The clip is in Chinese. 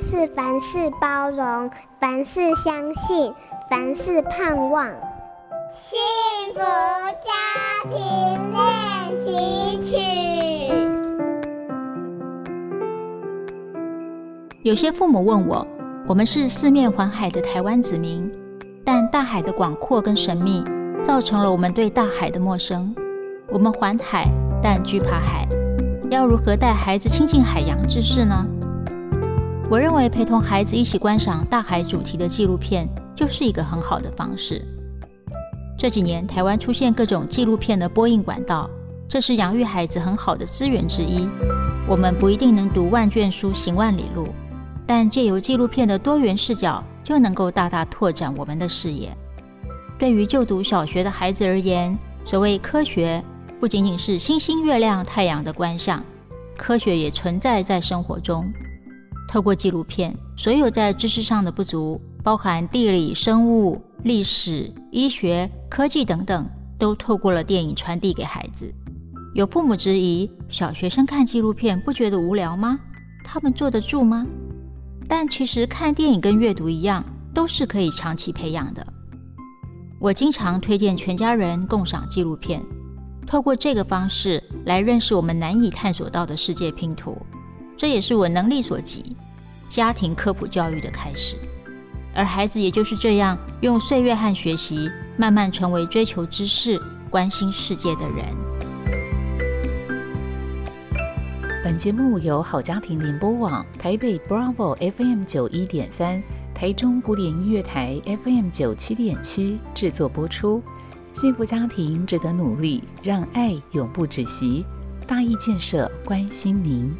是凡事包容，凡事相信，凡事盼望。幸福家庭练习曲。有些父母问我，我们是四面环海的台湾子民，但大海的广阔跟神秘，造成了我们对大海的陌生。我们环海，但惧怕海，要如何带孩子亲近海洋知识呢？我认为陪同孩子一起观赏大海主题的纪录片，就是一个很好的方式。这几年，台湾出现各种纪录片的播映管道，这是养育孩子很好的资源之一。我们不一定能读万卷书，行万里路，但借由纪录片的多元视角，就能够大大拓展我们的视野。对于就读小学的孩子而言，所谓科学，不仅仅是星星、月亮、太阳的观象，科学也存在在生活中。透过纪录片，所有在知识上的不足，包含地理、生物、历史、医学、科技等等，都透过了电影传递给孩子。有父母质疑：小学生看纪录片不觉得无聊吗？他们坐得住吗？但其实看电影跟阅读一样，都是可以长期培养的。我经常推荐全家人共赏纪录片，透过这个方式来认识我们难以探索到的世界拼图。这也是我能力所及，家庭科普教育的开始，而孩子也就是这样用岁月和学习，慢慢成为追求知识、关心世界的人。本节目由好家庭联播网、台北 Bravo FM 九一点三、台中古典音乐台 FM 九七点七制作播出。幸福家庭值得努力，让爱永不止息。大义建设关心您。